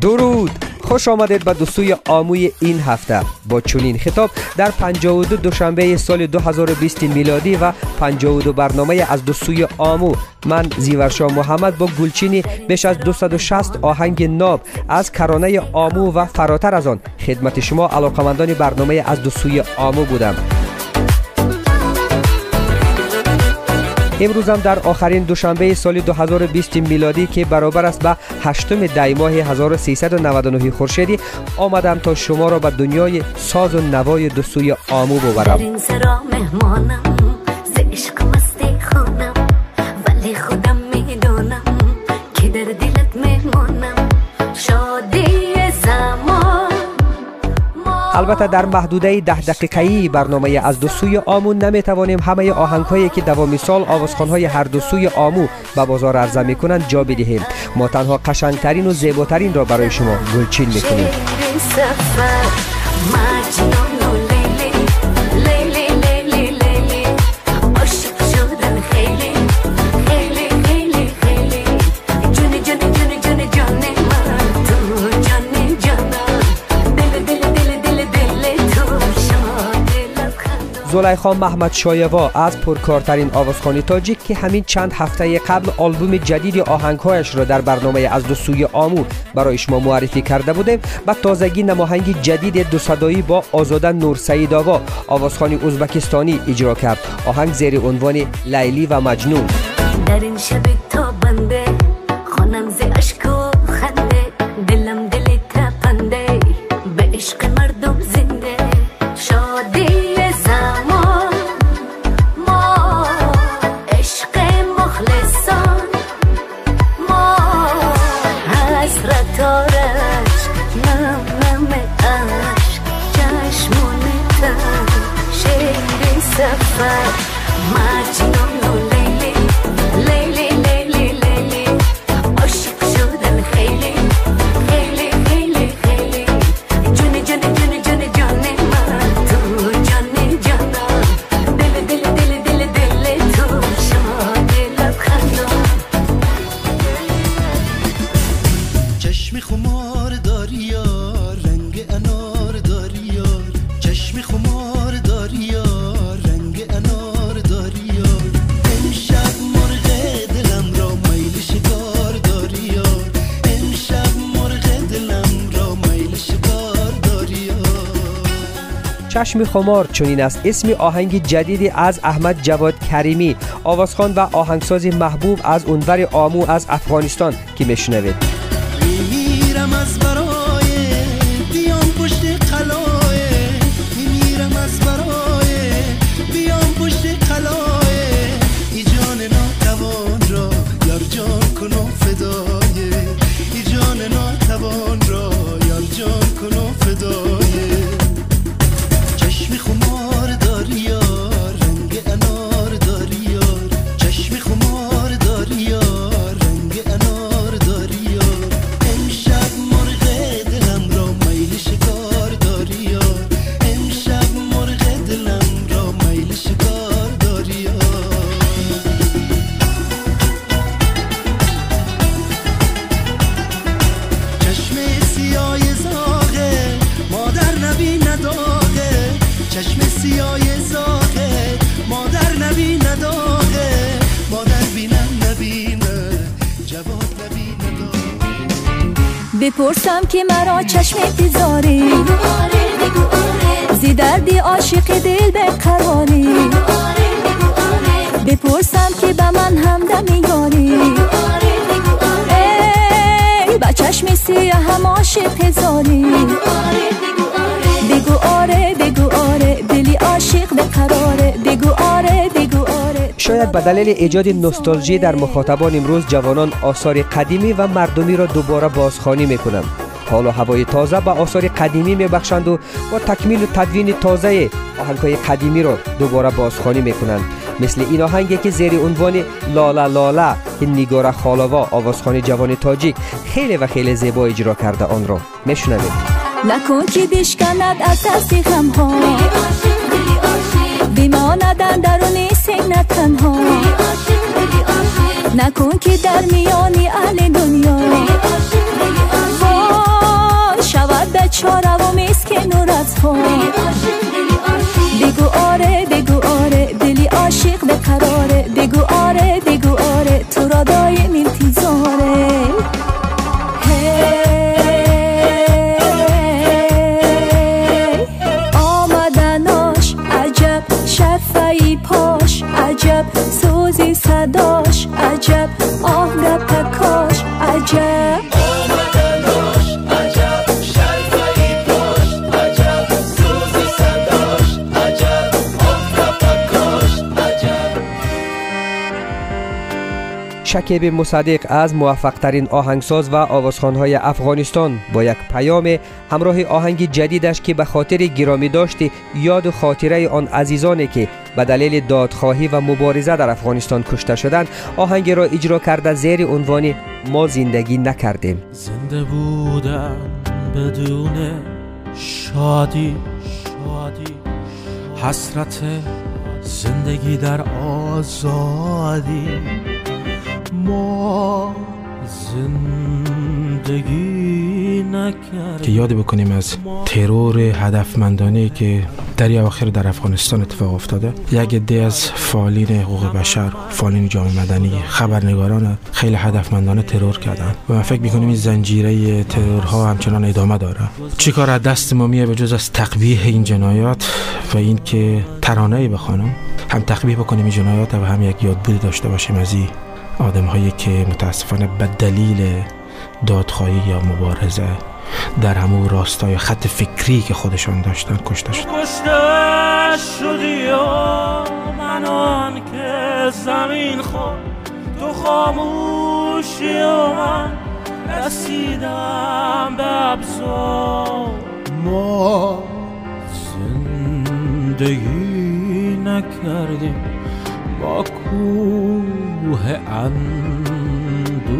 درود. خوش آمدید به دوستوی آموی این هفته. با چنین خطاب در 52 دوشنبه سال 2020 میلادی و 52 برنامه از دوستوی آمو. من زیورشا محمد با گلچینی بیش از 260 آهنگ ناب از کرانه آمو و فراتر از آن. خدمت شما علاقمندان برنامه از دوستوی آمو بودم. امروز هم در آخرین دوشنبه سال 2020 میلادی که برابر است به هشتم دی ماه 1399 خورشیدی آمدم تا شما را به دنیای ساز و نوای دو آمو ببرم. البته در محدوده ده دقیقه‌ای برنامه از دو سوی آمو نمی‌توانیم همه آهنگهایی که دوامی سال آوازخانهای هر دو سوی آمو به بازار عرضه می‌کنند جا بدهیم. ما تنها قشنگترین و زیباترین را برای شما گلچین می‌کنیم. زلیخا محمد شایوا از پرکارترین آوازخانی تاجیک که همین چند هفته قبل آلبوم جدید آهنگهایش را در برنامه از دو سوی آمو برای شما معرفی کرده بوده و تازگی نماهنگ جدید دو صدایی با آزاده نور سعید آوا آوازخانی ازبکستانی اجرا کرد. آهنگ زیر عنوان لیلی و مجنون. در این شب but my چشم خمار چنین است. اسم آهنگ جدیدی از احمد جواد کریمی. آوازخان و آهنگساز محبوب از اونور آمو از افغانستان که میشنوید. بپرسم که مرا چشم تیزاری زی دردی عاشق دل به قراری بپرسم که به من همدم یاری. ای با چشم سیه هم عاشق زاری. بگو شاید به دلیل ایجاد نوستالژی در مخاطبان امروز جوانان آثار قدیمی و مردمی را دوباره بازخوانی می‌کنند. حال و هوای تازه به آثار قدیمی میبخشند و با تکمیل و تدوین تازه آهنگهای قدیمی را دوباره بازخوانی می‌کنند. مثل این آهنگی که زیر عنوان لالا لالا که نیگار خالوا آوازخوان جوان تاجیک خیلی و خیلی زیبا اجرا کرده آن را. میشنوید. نکن که بشکند از دست غم ها بماند درون تنها. نکن که در میانی اهل دنیا. وای شود به چار و میسکن و رزها شکیب مصدق از موفق ترین آهنگساز و آوازخانهای افغانستان با یک پیام همراه آهنگ جدیدش که به خاطر گرامی داشتی یاد و خاطره آن عزیزانی که به دلیل دادخواهی و مبارزه در افغانستان کشته شدند آهنگ را اجرا کرده زیر عنوان ما زندگی نکردیم. زنده بودن بدون شادی شادی حسرت زندگی در آزادی. ما زندگی نکردیم. که یاد بکنیم از ترور هدفمندانه که در اواخر در افغانستان اتفاق افتاده. یک عده از فعالین حقوق بشر فعالین جامعه مدنی خبرنگاران خیلی هدفمندانه ترور کردن. و من فکر می‌کنیم این زنجیره ترورها همچنان ادامه داره. چی کار از دست ما به جز از تقبیح این جنایات و اینکه ترانه ای بخوانم؟ هم تقبیح بکنیم این جنایات و هم یک یادبودی داشته باشیم از این آدم هایی که متاسفانه به دلیل دادخواهی یا مبارزه در همون راستای خط فکری که خودشان داشتن کشته شد. کشته شدی و من آن که زمین خود تو خاموشی و من رسیدم به ابزار. ما زندگی نکردیم با کوه اندوه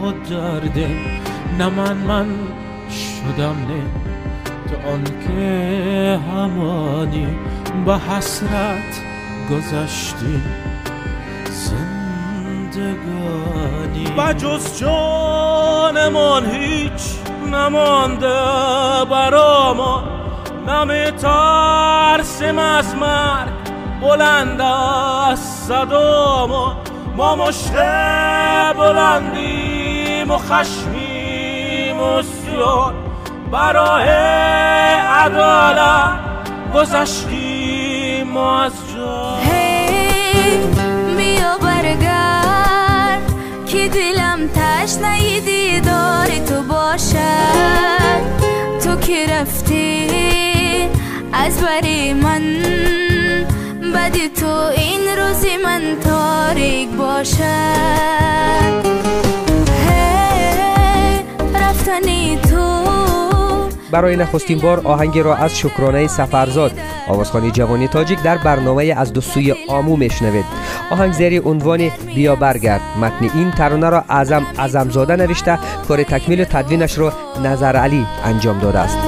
و دردیم نه من من شدم نه. تو آن که همانی به حسرت گذشتی زندگانی. و جز جانمان هیچ نمانده برا ما. نمی ترسیم از مرگ بلند از صدا ما ما مشت بلندیم و خشمیم و سیان برای عدالت گذشتیم ما از جا. بیا برگرد که دلم تشنه دیدار تو باشد. تو که رفتی از بری من. بدی تو این روزی من تاریک باشد رفتنی تو. برای نخستین بار آهنگ را از شکرانه سفرزاد آوازخانی جوانی تاجیک در برنامه از دو سوی آمو میشنوید. آهنگ زیر عنوان بیا برگرد. متن این ترانه را اعظم اعظمزاده نوشته. کار تکمیل و تدوینش را نظر علی انجام داده است.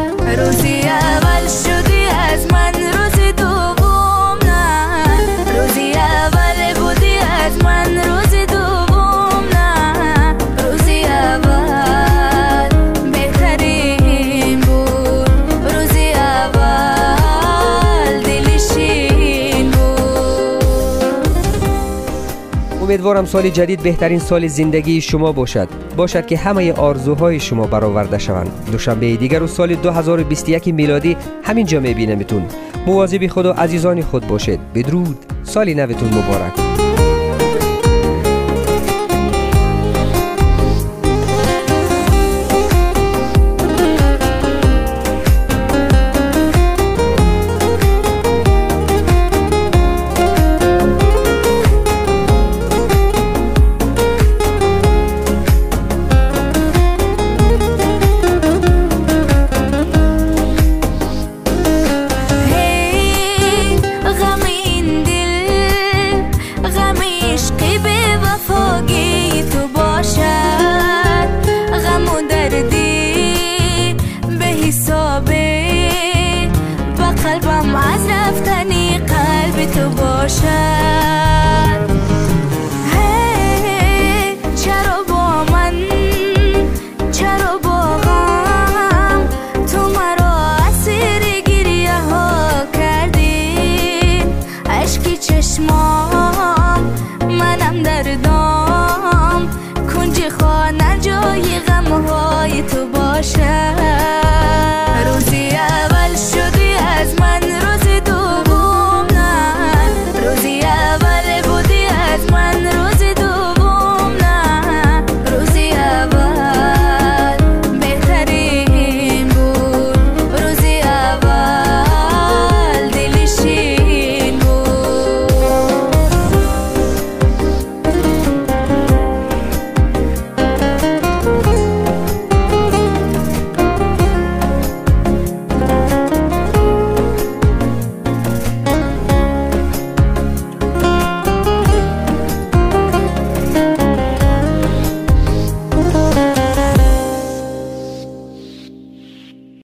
امیدوارم سال جدید بهترین سال زندگی شما باشد. باشد که همه آرزوهای شما برآورده شوند. دوشنبه دیگر و سال 2021 میلادی همینجا میبینمتون. مواظب و عزیزان خود باشید. بدرود. سال نوتون مبارک. غم عشقی به